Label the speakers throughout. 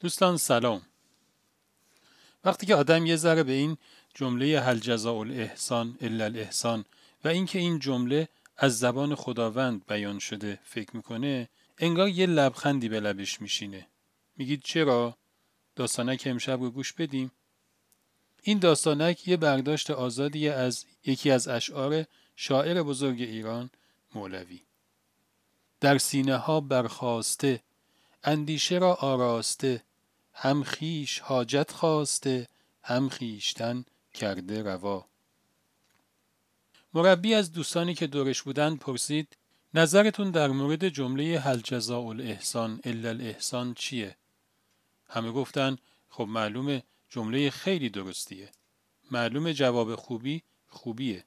Speaker 1: دوستان سلام. وقتی که آدم یه ذره به این جمله هل جزاء الاحسان الا الاحسان و اینکه این جمله از زبان خداوند بیان شده فکر می‌کنه انگار یه لبخندی به لبش میشینه. میگید چرا؟ داستانک امشب رو گوش بدیم. این داستانک یه برداشت آزادی از یکی از اشعار شاعر بزرگ ایران مولوی. در سینه ها برخواسته اندیشه را آراسته هم خیش حاجت خواسته هم خیشتن کرده روا. مربی از دوستانی که دورش بودند پرسید نظرتون در مورد جمله هل جزاء الاحسان الا الاحسان چیه؟ همه گفتن خب معلومه جمله خیلی درستیه. معلومه جواب خوبی خوبیه.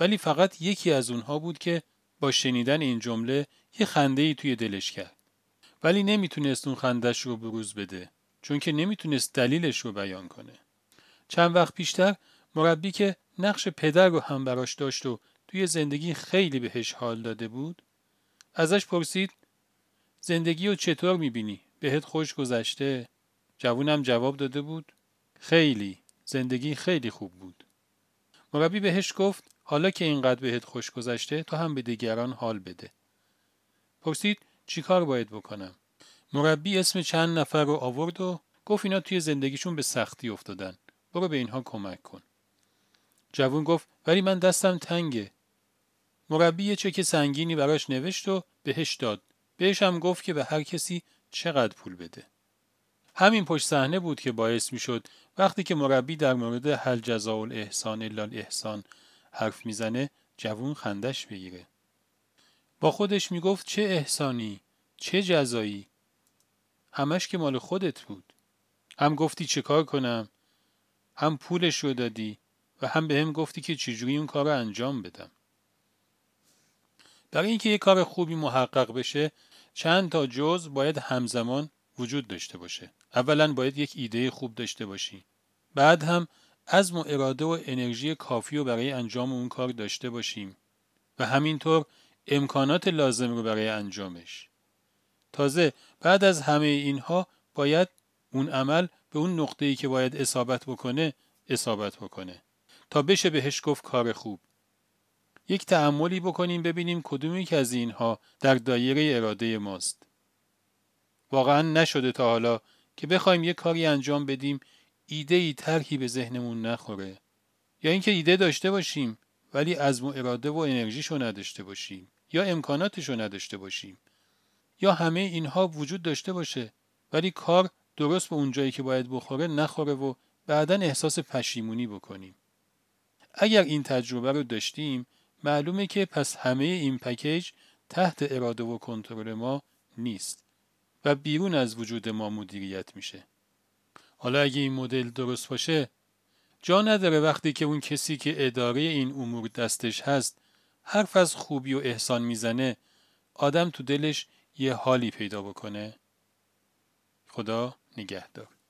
Speaker 1: ولی فقط یکی از اونها بود که با شنیدن این جمله یه خنده ای توی دلش کرد. ولی نمی‌تونست اون خندش رو بروز بده. چون که نمی‌تونست دلیلش رو بیان کنه چند وقت پیشتر مربی که نقش پدر رو هم براش داشت و توی زندگی خیلی بهش حال داده بود ازش پرسید زندگی رو چطور می‌بینی؟ بهت خوش گذشته؟ جوونم جواب داده بود خیلی زندگی خیلی خوب بود مربی بهش گفت حالا که اینقدر بهت خوش گذشته تو هم به دیگران حال بده پرسید چیکار باید بکنم مربی اسم چند نفر رو آورد و گفت اینا توی زندگیشون به سختی افتادن. برو به اینها کمک کن. جوون گفت ولی من دستم تنگه. مربی یه چک سنگینی براش نوشت و بهش داد. بهش هم گفت که به هر کسی چقدر پول بده. همین پشت صحنه بود که باعث می‌شد وقتی که مربی در مورد حل جزاء الاحسان الا الاحسان حرف می‌زنه جوون خندش بگیره. با خودش می‌گفت چه احسانی چه جزایی؟ همش که مال خودت بود. هم گفتی چه کار کنم هم پولش رو دادی و هم به هم گفتی که چجوری اون کار رو انجام بدم. برای اینکه یه کار خوبی محقق بشه چند تا جز باید همزمان وجود داشته باشه. اولا باید یک ایده خوب داشته باشی. بعد هم عزم و اراده و انرژی کافی رو برای انجام اون کار داشته باشیم و همینطور امکانات لازم رو برای انجامش. تازه بعد از همه اینها باید اون عمل به اون نقطه ای که باید اصابت بکنه اصابت بکنه. تا بشه بهش گفت کار خوب. یک تعملی بکنیم ببینیم کدومی که از اینها در دایره اراده ماست. واقعا نشده تا حالا که بخوایم یک کاری انجام بدیم ایده ای طرحی به ذهنمون نخوره. یا اینکه ایده داشته باشیم ولی از اراده و انرژیشو نداشته باشیم. یا امکاناتشو نداشته باشیم. یا همه اینها وجود داشته باشه ولی کار درست به اونجایی که باید بخوره نخوره و بعدا احساس پشیمونی بکنیم. اگر این تجربه رو داشتیم معلومه که پس همه این پکیج تحت اراده و کنترل ما نیست و بیرون از وجود ما مدیریت میشه. حالا اگه این مدل درست باشه جا نداره وقتی که اون کسی که اداره این امور دستش هست حرف از خوبی و احسان می‌زنه آدم تو دلش یه حالی پیدا بکنه. خدا نگهدار.